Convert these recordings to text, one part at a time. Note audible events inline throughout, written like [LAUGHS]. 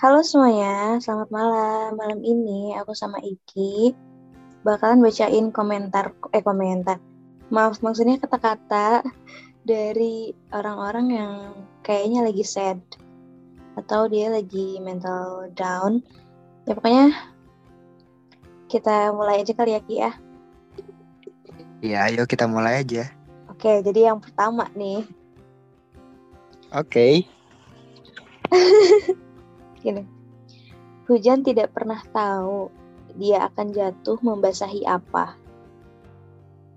Halo semuanya, selamat malam. Malam ini aku sama Iki bakalan bacain komentar, eh komentar. Maaf, maksudnya kata-kata dari orang-orang yang kayaknya lagi sad atau dia lagi mental down. Ya pokoknya kita mulai aja kali ya Ki ya. Iya, ayo kita mulai aja. Oke, jadi yang pertama nih. Oke. [LAUGHS] Gini. Hujan tidak pernah tahu dia akan jatuh membasahi apa.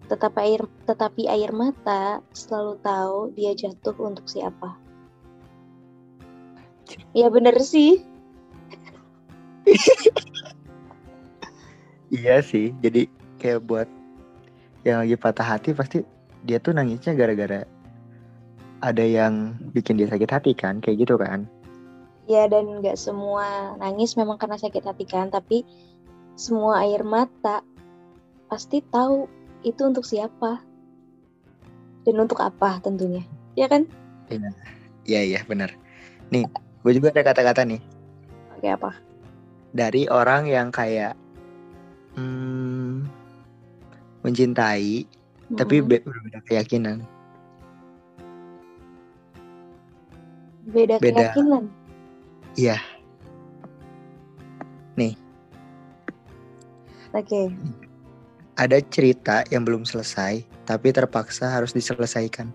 Tetapi air tetapi air mata selalu tahu dia jatuh untuk siapa. Ya bener sih. [LAUGHS] Iya sih. Jadi kayak buat yang lagi patah hati pasti dia tuh nangisnya gara-gara ada yang bikin dia sakit hati kan, kayak gitu kan. Ya dan nggak semua nangis memang karena sakit hati kan, tapi semua air mata pasti tahu itu untuk siapa dan untuk apa tentunya, ya kan? Iya, iya, iya benar. Nih, gue juga ada kata-kata nih Oke apa? dari orang yang kayak hmm, mencintai tapi Mm-mm. be- berbeda keyakinan. beda, beda. keyakinan. Iya, Oke, ada cerita yang belum selesai tapi terpaksa harus diselesaikan.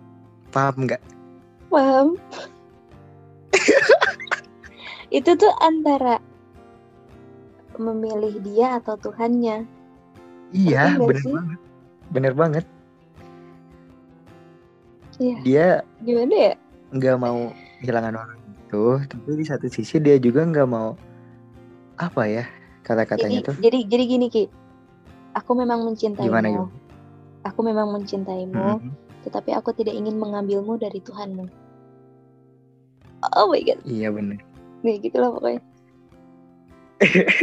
Paham nggak? paham. [LAUGHS] itu tuh antara memilih dia atau Tuhannya. Iya, bener sih? banget. Bener banget. Iya, Dia gimana ya? nggak mau kehilangan orang itu, tapi di satu sisi dia juga nggak mau apa ya kata-katanya tuh jadi jadi gini Ki. Aku memang mencintaimu. gimana gitu? Aku memang mencintaimu, Mhm. tetapi aku tidak ingin mengambilmu dari Tuhanmu. Oh my god, Iya bener. nih gitu lah pokoknya. [LAUGHS]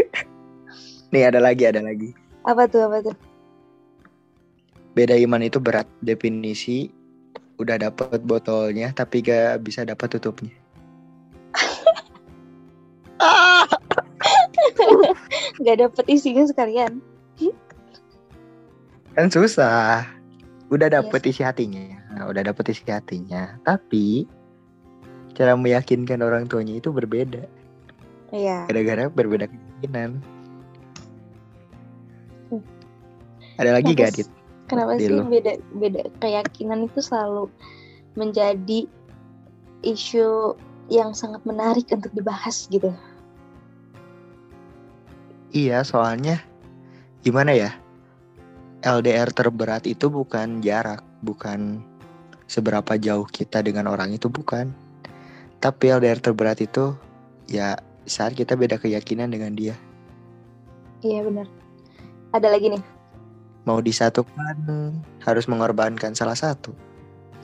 Nih ada lagi, ada lagi. Apa tuh apa tuh? Beda iman itu berat. Definisi udah dapet botolnya tapi gak bisa dapat tutupnya. Gak dapet isinya sekalian. Kan susah. Udah Iya dapet isi hatinya. Udah dapet isi hatinya. Tapi cara meyakinkan orang tuanya itu berbeda. Iya. Gara-gara berbeda keyakinan. Hmm. Ada lagi Kenapa gak, s- Dit? Kenapa Di sih beda beda keyakinan itu selalu menjadi isu yang sangat menarik untuk dibahas gitu. Iya, soalnya gimana ya? LDR terberat itu bukan jarak, bukan seberapa jauh kita dengan orang itu bukan. Tapi LDR terberat itu ya saat kita beda keyakinan dengan dia. Iya benar. Ada lagi nih. Mau disatukan harus mengorbankan salah satu.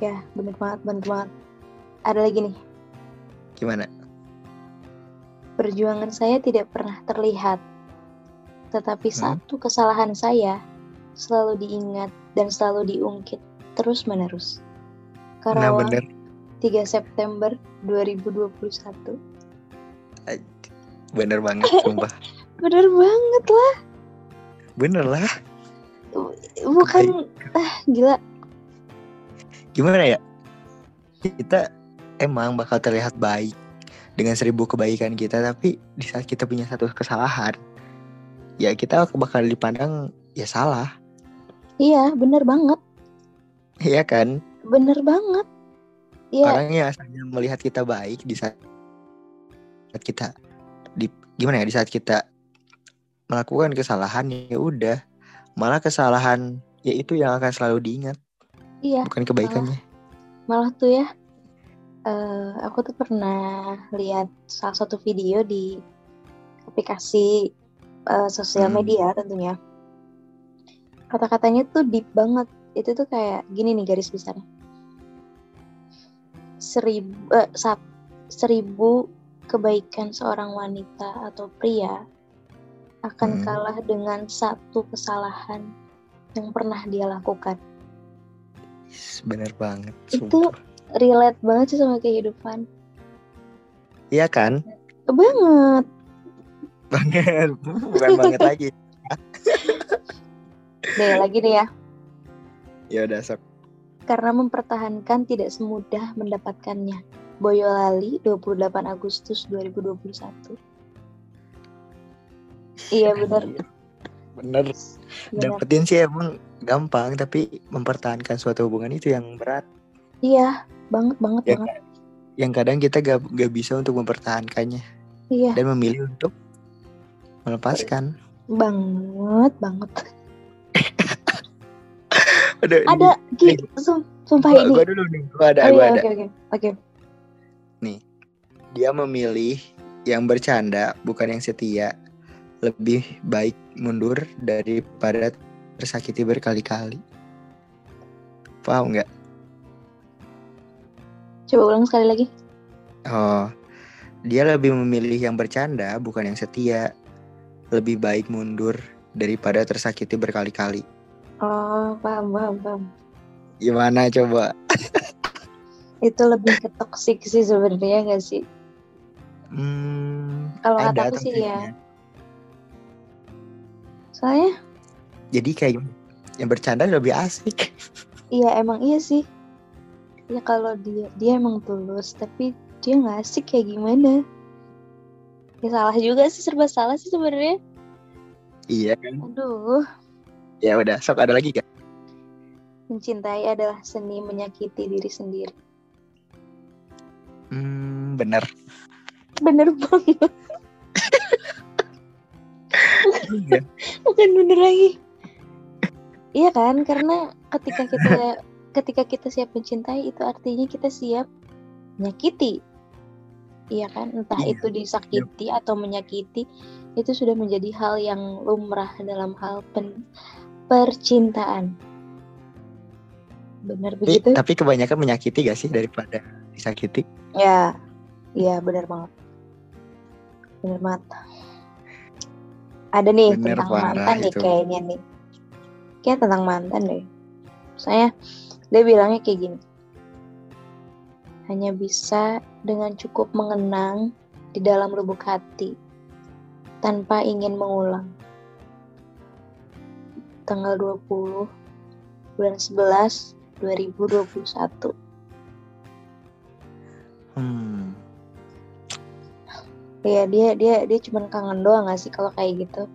Ya, bener banget, bener banget. Ada lagi nih. Gimana? Perjuangan saya tidak pernah terlihat. Tetapi Hmm. satu kesalahan saya selalu diingat dan selalu diungkit terus-menerus. Nah, Karawang, bener. 3 September 2021. Bener banget, [LAUGHS] sumpah. Bener banget lah. Bener lah. Bukan ah gila. Gimana ya? Kita emang bakal terlihat baik dengan seribu kebaikan kita, tapi di saat kita punya satu kesalahan, ya kita bakal dipandang ya salah, Iya, bener banget. Iya kan? Bener banget. Iya, Orang yang asalnya melihat kita baik di saat kita di gimana ya di saat kita melakukan kesalahan ya udah malah kesalahan ya itu yang akan selalu diingat iya. bukan kebaikannya. Malah tuh ya, eh, aku tuh pernah lihat salah satu video di aplikasi eh, sosial Hmm. media tentunya. Kata-katanya tuh deep banget. Itu tuh kayak gini nih garis besarnya. Seribu, eh, sat- seribu kebaikan seorang wanita atau pria akan Hmm. kalah dengan satu kesalahan yang pernah dia lakukan. Bener banget. Itu sumpah. relate banget sih sama kehidupan. Iya kan? Banget. Banget. Bukan banget lagi. Nih, lagi nih ya. Ya udah sok. Karena mempertahankan tidak semudah mendapatkannya. Boyolali 28 Agustus 2021. Iya benar. Bener. Benar. Dapetin sih emang gampang, tapi mempertahankan suatu hubungan itu yang berat. Iya, banget banget Ya, banget. Yang kadang kita gak, gak bisa untuk mempertahankannya Iya, dan memilih untuk melepaskan. banget banget. [LAUGHS] Ada, Ada Gi, sum- sumpah Gua, ini. gua dulu nih, gua ada, oh gua iya, ada. oke oke. Oke. Dia memilih yang bercanda, bukan yang setia. Lebih baik mundur daripada tersakiti berkali-kali. Paham nggak? Coba ulang sekali lagi. Oh, dia lebih memilih yang bercanda, bukan yang setia. Lebih baik mundur daripada tersakiti berkali-kali. Oh, paham, paham, paham. Gimana coba? Itu lebih ke toxic sih sebenarnya nggak sih? Hmm, Kalau kata aku sih ya. Soalnya Jadi kayak yang bercanda lebih asik. iya emang iya sih. Ya kalau dia dia emang tulus, tapi dia nggak asik kayak gimana? Ya salah juga sih serba salah sih sebenarnya. iya kan? Aduh, Ya udah, sok ada lagi kan? mencintai adalah seni menyakiti diri sendiri. Hmm, bener. Bener banget, Iya. bukan bener lagi. Iya kan, karena ketika kita [LAUGHS] ketika kita siap mencintai itu artinya kita siap menyakiti. Iya kan, entah Iya. itu disakiti atau menyakiti itu sudah menjadi hal yang lumrah dalam hal pen- percintaan. Benar Tapi, begitu? tapi kebanyakan menyakiti gak sih daripada disakiti? Ya, iya benar banget. Benar banget. Ada nih Bener tentang mantan nih itu. kayaknya nih. Kayak tentang mantan deh. Saya dia bilangnya kayak gini. Hanya bisa dengan cukup mengenang di dalam lubuk hati tanpa ingin mengulang. Tanggal 20 bulan 11 2021. Hmm, Iya dia dia dia cuma kangen doang gak sih kalau kayak gitu?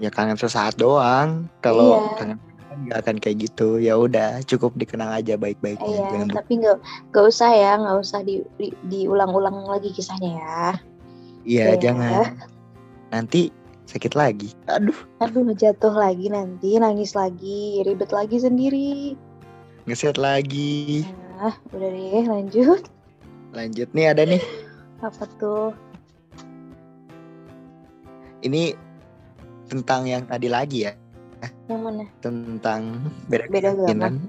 ya kangen sesaat doang. Kalau Iya. kangen kan nggak akan kayak gitu. Ya udah, cukup dikenang aja baik-baiknya. Iya, Jangan tapi nggak nggak usah ya, nggak usah di, di- diulang-ulang lagi kisahnya ya. Iya, Iya. jangan. Nanti sakit lagi. Aduh, Aduh, jatuh lagi nanti, nangis lagi, ribet lagi sendiri. ngeset lagi. Nah, udah deh, lanjut. Lanjut nih ada nih. Apa tuh? Ini tentang yang tadi lagi ya, Yang mana? tentang beda, Beda keyakinan. [LAUGHS]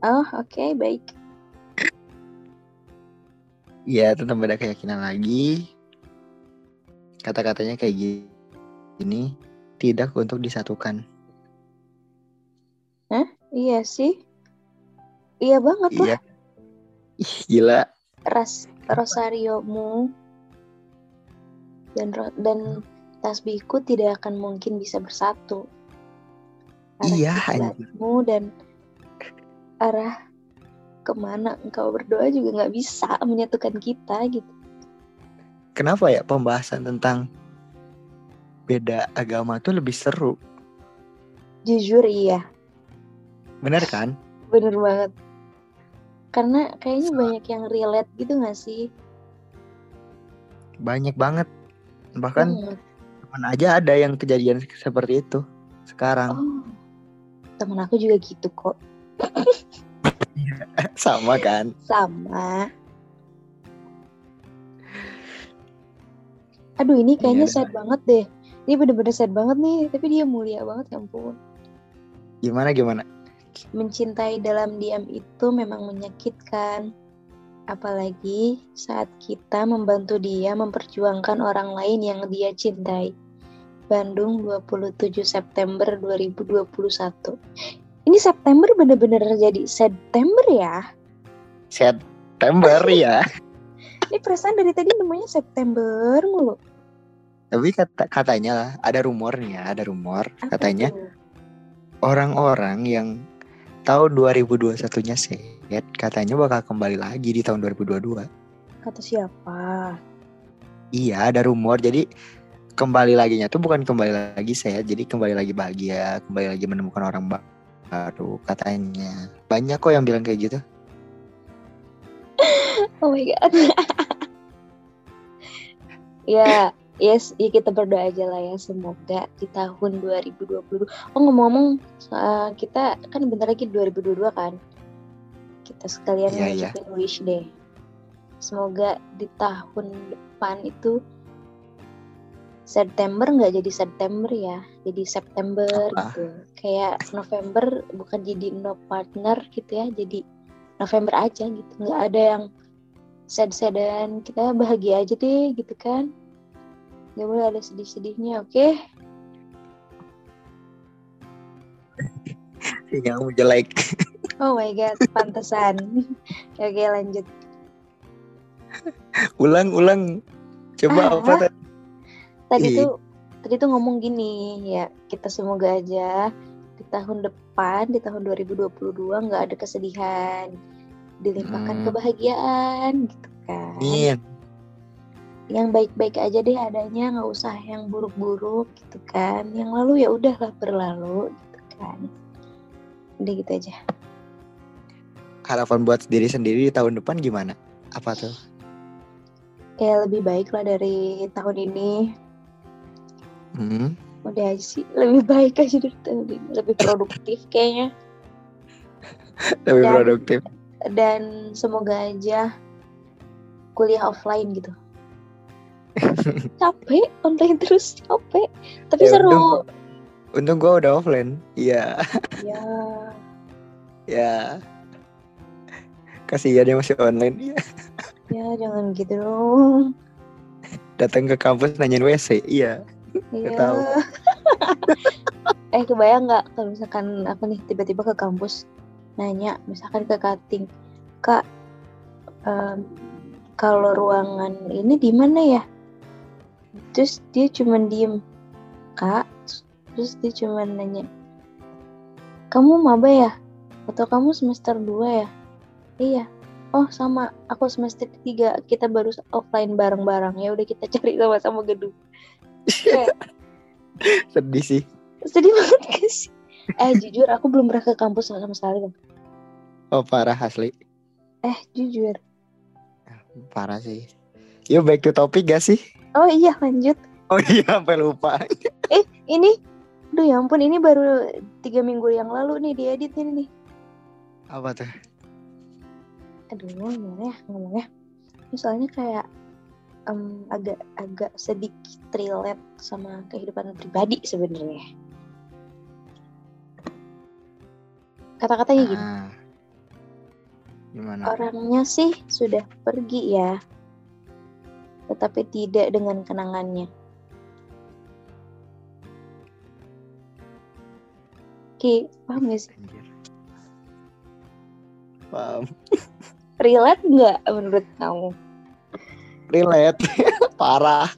Oh, oke, baik. Iya, tentang beda keyakinan lagi. Kata-katanya kayak gini, tidak untuk disatukan. Iya sih. Iya banget lah. Iya. Ih, gila. Ras Rosariomu dan ro- dan tasbihku tidak akan mungkin bisa bersatu. Arah Iya, kiblatmu dan arah ke mana engkau berdoa juga nggak bisa menyatukan kita gitu. Kenapa ya pembahasan tentang beda agama tuh lebih seru? Jujur iya, Bener kan? bener banget. Karena kayaknya banyak yang relate gitu nggak sih? Banyak banget. Bahkan Banget. teman aja ada yang kejadian seperti itu sekarang. Oh, temen aku juga gitu kok. [LAUGHS] Sama kan? Sama. Aduh ini kayaknya Iya. sad banget deh. Ini bener-bener sad banget nih. Tapi dia mulia banget ya ampun. Gimana gimana? Mencintai dalam diam itu memang menyakitkan. Apalagi saat kita membantu dia memperjuangkan orang lain yang dia cintai. Bandung 27 September 2021. Ini September bener-bener jadi September ya? September ya. Ini perasaan dari tadi namanya September mulu. Tapi kata katanya lah, ada rumornya, ada rumor Apa katanya orang-orang yang tahun 2021-nya set katanya bakal kembali lagi di tahun 2022. Kata siapa? Iya, ada rumor. Jadi kembali laginya tuh bukan kembali lagi saya, jadi kembali lagi bahagia, kembali lagi menemukan orang ba- baru katanya. Banyak kok yang bilang kayak gitu. [LAUGHS] Oh my god. [LAUGHS] ya, yes, ya kita berdoa aja lah ya semoga di tahun 2022. Oh ngomong-ngomong, uh, kita kan bentar lagi 2022 kan. Kita sekalian iya. ngucapin wish deh. Semoga di tahun depan itu September nggak jadi September ya, jadi September Apa? gitu. Kayak November bukan jadi no partner gitu ya, jadi November aja gitu. Nggak ada yang sad-sadan, kita bahagia aja deh gitu kan. Gak boleh ada sedih-sedihnya, oke? [LAUGHS] Yang jelek. [LAUGHS] Oh my god, pantesan. [LAUGHS] oke lanjut. Ulang-ulang. Coba Ah. apa tadi? Tadi Ih. tuh tadi tuh ngomong gini ya, kita semoga aja di tahun depan, di tahun 2022 nggak ada kesedihan, dilimpahkan Hmm. kebahagiaan gitu kan. Amin. Yang baik-baik aja deh adanya, nggak usah yang buruk-buruk gitu kan. Yang lalu ya udahlah berlalu gitu kan. Udah gitu aja. Harapan buat diri sendiri di tahun depan gimana? Apa tuh? Ya lebih baik lah dari tahun ini. Hmm. Udah aja sih, lebih baik aja dari ini. Lebih produktif kayaknya. [LAUGHS] Lebih Dan- produktif. dan semoga aja kuliah offline gitu. [LAUGHS] capek online terus capek tapi Ya, seru untung- Untung gua udah offline. Iya, ya [LAUGHS] ya. Kasihan yang masih online. Iya. ya jangan gitu dong Datang ke kampus nanyain WC. Iya. Iya. tahu. [LAUGHS] eh kebayang nggak kalau misalkan aku nih tiba-tiba ke kampus nanya misalkan ke kating kak em, kalau ruangan ini di mana ya? Terus dia cuman diem kak terus dia cuman nanya kamu maba ya? Atau kamu semester 2 ya? Iya. Oh sama aku semester 3 kita baru offline bareng-bareng. Ya udah kita [LAUGHS] cari sama-sama gedung [LAUGHS] Sedih sih. sedih banget gak sih eh jujur aku belum pernah ke kampus sama sekali Bang. Oh parah asli. eh jujur Parah sih. Yuk back to topic gak sih? oh iya lanjut Oh iya sampai lupa. eh ini Duh ya ampun ini baru tiga minggu yang lalu nih diedit ini nih Apa tuh? aduh gimana ya ngomongnya Ini soalnya kayak em, agak agak sedikit relate sama kehidupan pribadi sebenarnya kata-katanya gini Ah. Gimana? orangnya sih sudah pergi ya tetapi tidak dengan kenangannya Ki, paham gak sih? Anjir. Paham. Relate nggak menurut kamu? Relate. [LAUGHS] Parah.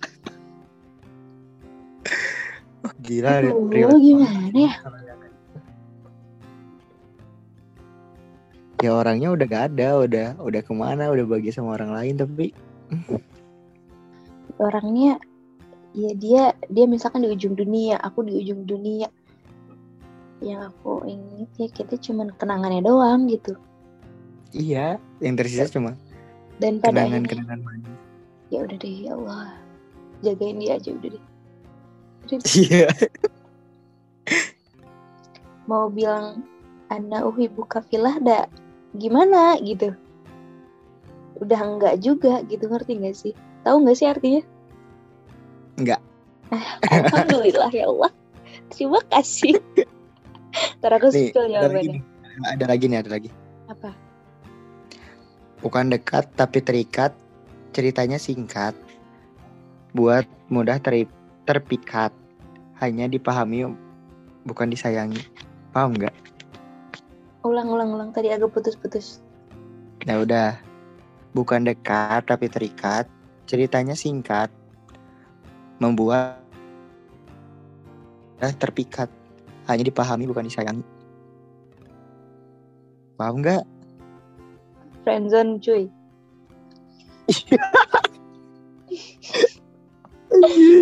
Gila Aduh, relate. gimana ya? Ya orangnya udah gak ada, udah udah ke mana, udah bagi sama orang lain tapi Orangnya, ya dia dia misalkan di ujung dunia, aku di ujung dunia. Yang aku ingat ya kita cuman kenangannya doang gitu. iya, yang tersisa cuma Dan pada akhirnya, kenangan-kenangan manis. Ya udah deh ya Allah, jagain dia aja udah deh. Iya. Mau bilang Ana uhibu kafilah dah gimana gitu. Udah enggak juga gitu ngerti gak sih? Tahu nggak sih artinya? Enggak. Alhamdulillah ya Allah. Terima kasih. [LAUGHS] Ntar aku Nih, spill jawabannya. nih. Ada lagi nih, ada lagi. Apa? Bukan dekat tapi terikat. Ceritanya singkat. Buat mudah teri- terpikat. Hanya dipahami bukan disayangi. Paham nggak? Ulang, ulang, ulang. Tadi agak putus-putus. Ya udah. bukan dekat tapi terikat. Ceritanya singkat, membuat terpikat. Hanya dipahami bukan disayangi. Paham nggak? Friendzone cuy.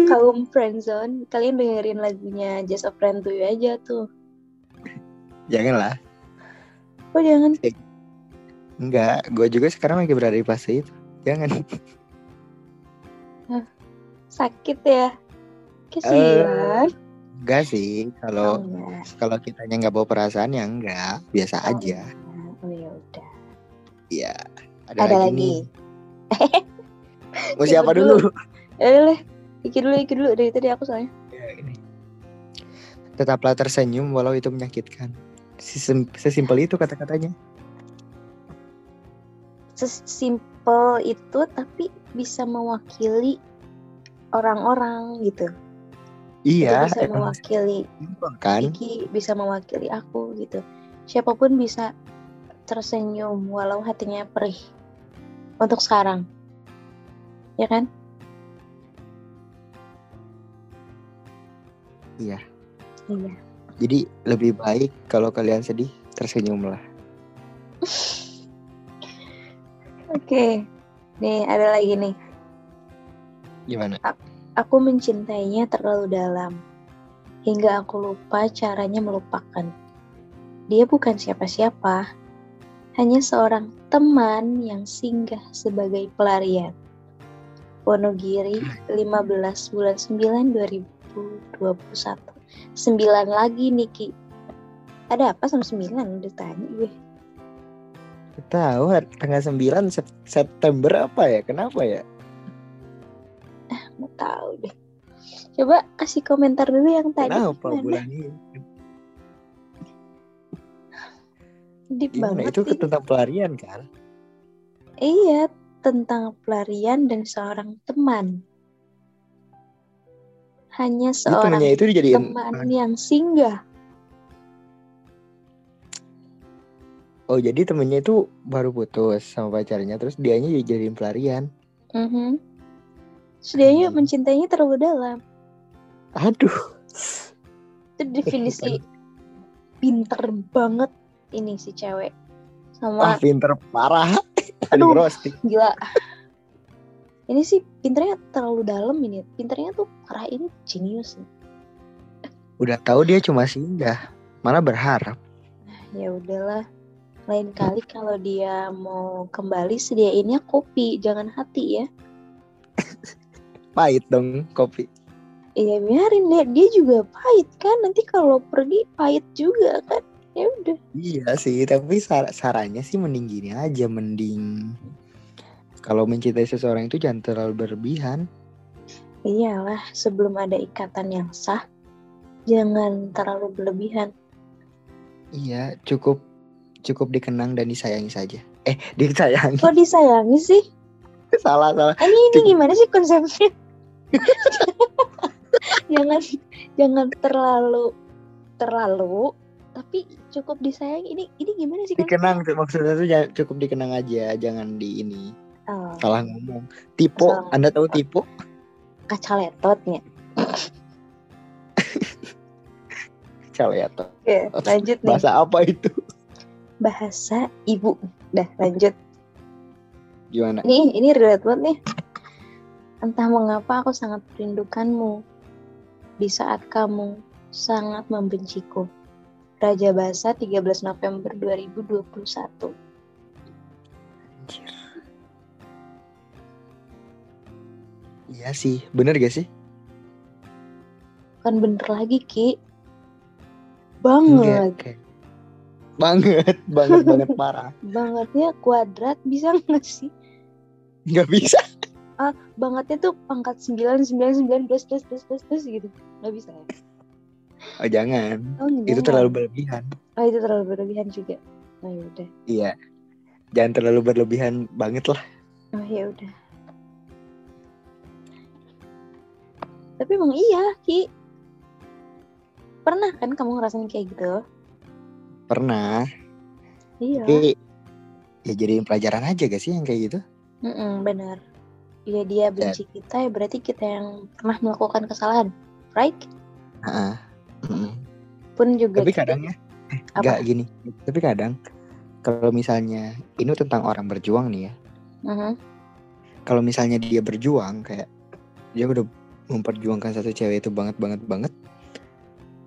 Kaum friendzone, kalian dengerin lagunya Just a Friend to You aja tuh. Janganlah. Oh jangan. Enggak, gue juga sekarang lagi berada di fase itu. Jangan. Sakit ya. Kasihan. Enggak sih, oh, kalau enggak. kalau kitanya nggak bawa perasaan ya enggak, biasa Oh, aja. Oh ya udah. Iya. Ada, Ada lagi, lagi. nih. [LAUGHS] Mau siapa dulu. Ya deh. Ikir dulu, ikir dulu. Dari tadi aku soalnya. Ya, ini. Tetaplah tersenyum walau itu menyakitkan. Sesim- Sesimpel itu kata-katanya. Sesimpel itu tapi bisa mewakili orang-orang gitu. Iya, Itu bisa mewakili simpel kan? Iki bisa mewakili aku gitu. Siapa pun bisa tersenyum walau hatinya perih. Untuk sekarang. Ya kan? Iya. Iya. Jadi lebih baik kalau kalian sedih tersenyumlah. [LAUGHS] Oke. Nih, ada lagi nih. Gimana? Aku mencintainya terlalu dalam. Hingga aku lupa caranya melupakan. Dia bukan siapa-siapa. Hanya seorang teman yang singgah sebagai pelarian. Wonogiri, 15 bulan 9 2021. 9 lagi Niki. Ada apa sama 9? Udah tanya gue. Tahu tanggal 9 Sep- September apa ya? Kenapa ya? Nggak tahu deh. Coba kasih komentar dulu yang tadi. Kenapa bulan ini? Deep Gimana banget itu sih. tentang pelarian kan? Iya, tentang pelarian dan seorang teman. Hanya seorang itu dijadiin teman yang singgah. Oh jadi temennya itu baru putus sama pacarnya terus dianya dijadiin pelarian. Mhm. Sedianya Hmm. mencintainya terlalu dalam. Aduh. Itu definisi [LAUGHS] pinter banget ini si cewek. Sama Wah pinter parah. Aduh. roasting. gila. Ini sih pinternya terlalu dalam ini. Pinternya tuh parah ini jenius. Udah tahu dia cuma singgah. Malah berharap. Ya udahlah. Lain kali kalau dia mau kembali sediainnya kopi, jangan hati ya. [LAUGHS] Pahit dong kopi. Iya biarin deh, dia juga pahit kan. Nanti kalau pergi pahit juga kan. Ya udah. Iya sih, tapi sar- sarannya sih mending gini aja, mending kalau mencintai seseorang itu jangan terlalu berlebihan. Iyalah, sebelum ada ikatan yang sah, jangan terlalu berlebihan. Iya, cukup cukup dikenang dan disayangi saja. Eh, [LAUGHS] disayangi. Kok disayangi sih? [LAUGHS] salah salah. Ini ini gimana sih konsepnya? [LAUGHS] jangan jangan terlalu terlalu tapi cukup disayangi. Ini ini gimana sih? Dikenang tuh maksudnya tuh jangan- cukup dikenang aja, jangan di ini. Oh, Salah ngomong. Tipe, Salah. Anda tahu tipe? kaca letotnya. Caleto. Oke, lanjut nih. Bahasa apa itu? Bahasa ibu. Dah, lanjut. Gimana? Nih, ini relate banget nih. Entah mengapa aku sangat merindukanmu di saat kamu sangat membenciku. Raja Basa 13 November 2021. Anjir. Iya sih, bener gak sih? Kan bener lagi, Ki. Banget. kayak- Banget, banget, banget parah. [LAUGHS] Bangetnya kuadrat bisa nggak sih? Gak bisa. Bangetnya tuh pangkat 9, 9, 9, plus, plus, plus, plus, plus gitu. Nggak bisa ya? Oh jangan. Oh, Itu terlalu berlebihan. Oh, itu terlalu berlebihan juga. Oh, ya udah. Iya. Jangan terlalu berlebihan banget lah. Oh, ya udah. Tapi emang iya, Ki. Pernah kan kamu ngerasain kayak gitu? Pernah. Iya. Tapi ya jadiin pelajaran aja gak sih yang kayak gitu? Mm-mm, benar. Ya dia benci kita ya berarti kita yang pernah melakukan kesalahan, right? Heeh. Mm-mm. Pun juga Tapi kita- kadangnya Apa? nggak gini. Tapi kadang kalau misalnya ini tentang orang berjuang nih ya. Mhm. Kalau misalnya dia berjuang kayak dia udah memperjuangkan satu cewek itu banget banget banget.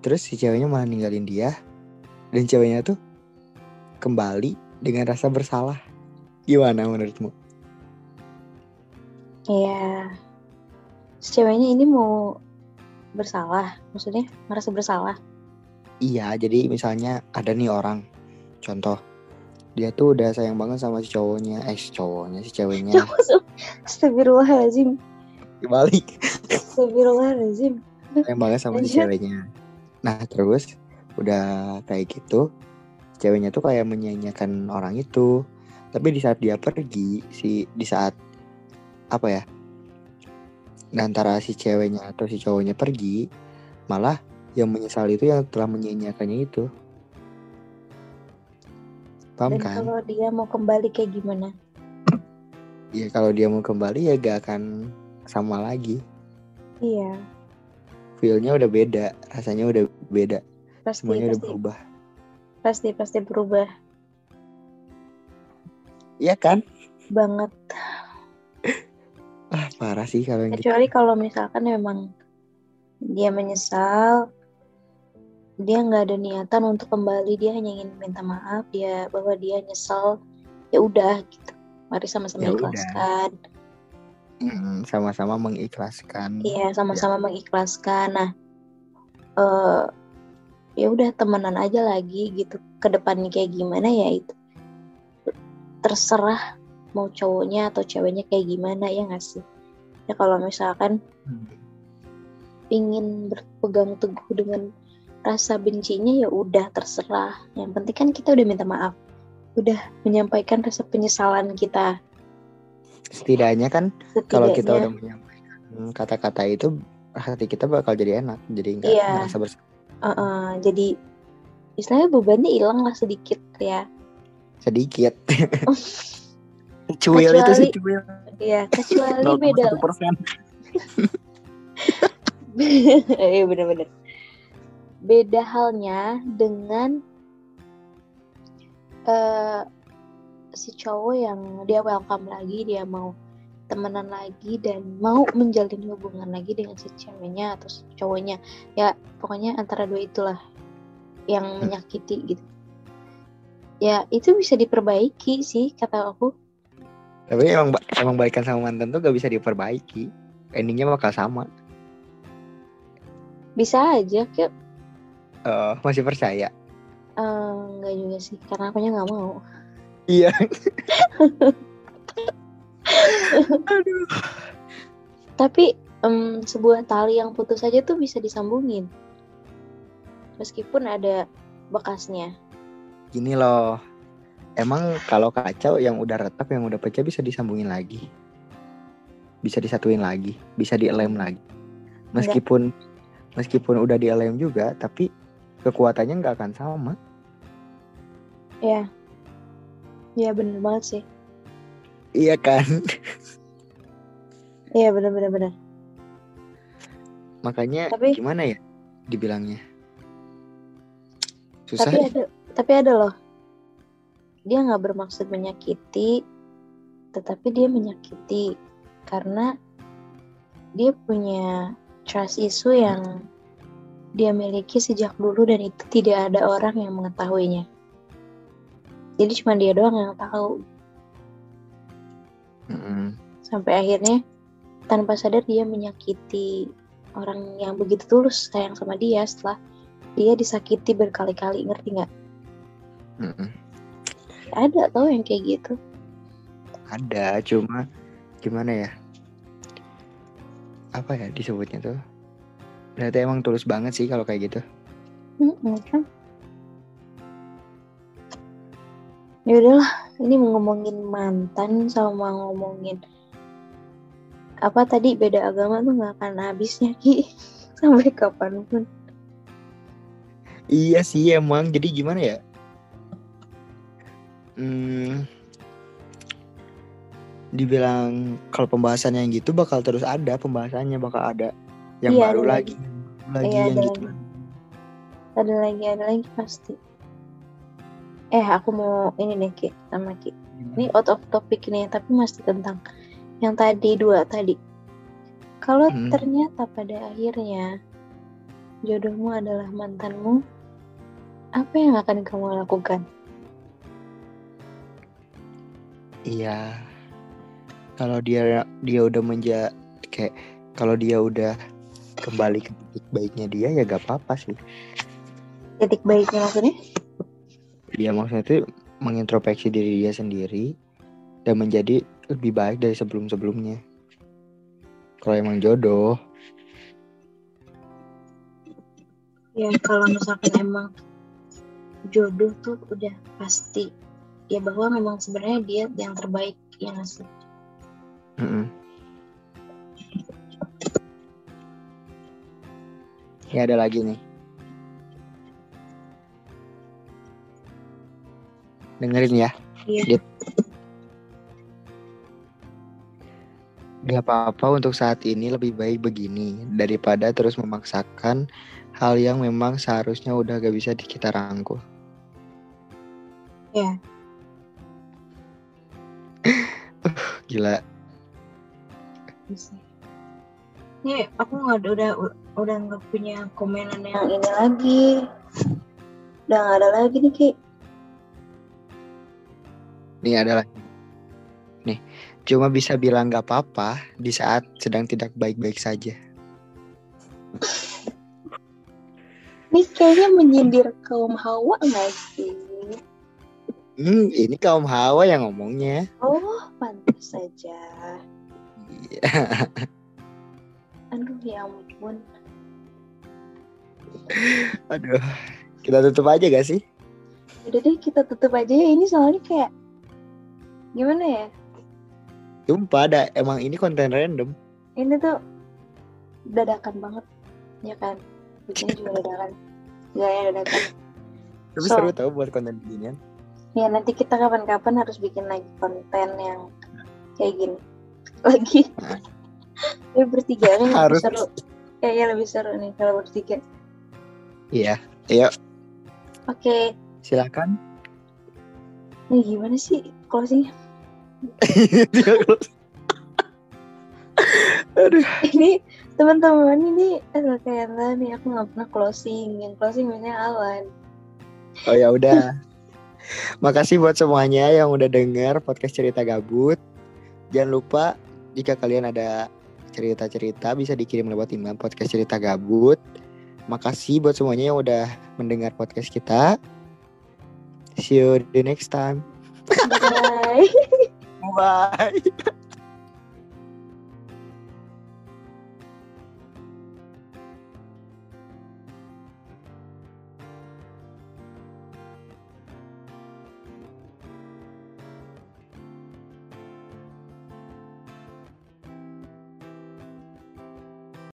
Terus si ceweknya malah ninggalin dia dan ceweknya tuh kembali dengan rasa bersalah. Gimana menurutmu? Iya. Si ceweknya ini mau bersalah, maksudnya merasa bersalah. Iya, jadi misalnya ada nih orang, contoh, dia tuh udah sayang banget sama si cowoknya, eh si cowoknya, si ceweknya, [LAUGHS] Astagfirullahaladzim. dibalik, Astagfirullahaladzim. sayang banget sama si ceweknya. Nah terus udah kayak gitu, ceweknya tuh kayak menyanyiakan orang itu, tapi di saat dia pergi, si di saat apa ya, antara si ceweknya atau si cowoknya pergi, malah yang menyesal itu yang telah menyanyiakannya itu. Paham Dan kan? kalau dia mau kembali kayak gimana? [CLEARS THROAT] Ya kalau dia mau kembali ya gak akan sama lagi. Iya, Feelnya udah beda, rasanya udah beda, pasti semuanya udah pasti berubah. pasti pasti berubah Iya kan? banget. Ah parah sih kalau yang gitu. Kecuali kalau misalkan memang dia menyesal, dia nggak ada niatan untuk kembali, dia hanya ingin minta maaf, dia bahwa dia nyesal, ya udah gitu. Mari sama-sama Ya ikhlaskan. Sama-sama mengikhlaskan. Iya, sama-sama mengikhlaskan. Nah, eh ya udah temenan aja lagi gitu. Ke depannya kayak gimana ya itu terserah mau cowoknya atau ceweknya kayak gimana ya nggak sih? Ya kalau misalkan Hmm. ingin berpegang teguh dengan rasa bencinya ya udah terserah. Yang penting kan kita udah minta maaf, udah menyampaikan rasa penyesalan kita. Setidaknya kan kalau kita Setidaknya udah menyampaikan kata-kata itu hati kita bakal jadi enak, jadi nggak Iya. merasa bersalah. eh, jadi istilahnya bebannya hilang lah sedikit ya. Sedikit. [LAUGHS] Cuil itu Kecuali- sih cuil. Iya, kecuali beda 0,1%. [LAUGHS] Iya bener-bener. Beda halnya dengan eh si cowok yang dia welcome lagi, dia mau temenan lagi dan mau menjalin hubungan lagi dengan si ceweknya atau si cowoknya. Ya pokoknya antara dua itulah yang menyakiti gitu. Ya itu bisa diperbaiki sih kata aku. Tapi emang emang balikan sama mantan tuh gak bisa diperbaiki. Endingnya bakal sama. Bisa aja kayak Eh, masih percaya. eh, enggak juga sih karena akunya nggak mau. Iya. [LAUGHS] Aduh. Tapi em, sebuah tali yang putus saja tuh bisa disambungin. Meskipun ada bekasnya. Gini loh. Emang kalau kacau yang udah retak yang udah pecah bisa disambungin lagi. Bisa disatuin lagi, bisa dielem lagi. Meskipun meskipun udah dielem juga, tapi kekuatannya nggak akan sama. Ya. Ya bener banget sih. Iya kan? Iya bener bener bener. Makanya Tapi- gimana ya dibilangnya? Susah. Tapi ya? ada tapi ada loh. Dia nggak bermaksud menyakiti, tetapi dia menyakiti karena dia punya trust issue yang dia miliki sejak dulu dan itu tidak ada orang yang mengetahuinya. Jadi cuma dia doang yang tahu. Mm-mm. Sampai akhirnya tanpa sadar dia menyakiti orang yang begitu tulus sayang sama dia setelah dia disakiti berkali-kali ngerti nggak? Mm-mm. Ada tau yang kayak gitu. Ada, cuma gimana ya? Apa ya disebutnya tuh? Berarti emang tulus banget sih kalau kayak gitu. Kan? Ya udahlah, ini ngomongin mantan sama ngomongin apa tadi beda agama tuh nggak akan habisnya ki [LAUGHS] sampai kapan pun. Iya sih emang. Jadi gimana ya? Hmm, dibilang kalau pembahasannya yang gitu bakal terus ada pembahasannya bakal ada yang Iya, baru ada lagi, lagi Iya, yang ada gitu. lagi. ada lagi ada lagi pasti eh aku mau ini nih Ki sama Ki ini out of topic nih tapi masih tentang yang tadi dua tadi kalau Hmm. ternyata pada akhirnya jodohmu adalah mantanmu apa yang akan kamu lakukan Iya. Kalau dia dia udah menja kayak kalau dia udah kembali ke titik baiknya dia ya gak apa-apa sih. titik baiknya maksudnya Dia maksudnya itu mengintrospeksi diri dia sendiri dan menjadi lebih baik dari sebelum-sebelumnya. Kalau emang jodoh, ya kalau misalkan emang jodoh tuh udah pasti ya bahwa memang sebenarnya dia yang terbaik yang ngasih mm-mm. Ya ada lagi nih. Dengerin ya. Iya. Gak apa-apa untuk saat ini lebih baik begini daripada terus memaksakan hal yang memang seharusnya udah gak bisa di- kita rangkul. Iya. Gila. bisa Nih, aku nggak ada udah udah nggak punya komenan yang ini lagi. Udah nggak ada lagi nih Ki. Nih adalah nih cuma bisa bilang gak apa-apa di saat sedang tidak baik-baik saja. Nih kayaknya menyindir kaum hawa nggak sih? Hmm, ini kaum hawa yang ngomongnya. Oh, pantas saja. Iya. Aduh ya ampun. Aduh, kita tutup aja gak sih? Udah deh kita tutup aja ya. Ini soalnya kayak gimana ya? Sumpah ada emang ini konten random. Ini tuh dadakan banget, ya kan? Bikinnya juga dadakan. Gaya dadakan. Tapi So- seru tau buat konten beginian. Ya nanti kita kapan-kapan harus bikin lagi konten yang kayak gini. [LAUGHS] Lagi. ya bertiga kan lebih Harus. seru. Kayaknya lebih seru nih kalau bertiga. Iya, ayo Oke, silakan. ini gimana sih closingnya? [LAUGHS] Aduh. Ini teman-teman ini eh, kayak nih aku nggak pernah closing. Yang closing biasanya Awan. Oh ya udah. Makasih buat semuanya yang udah denger podcast cerita gabut. Jangan lupa jika kalian ada cerita-cerita bisa dikirim lewat email podcast cerita gabut. Makasih buat semuanya yang udah mendengar podcast kita. See you the next time. Bye. [LAUGHS] Bye.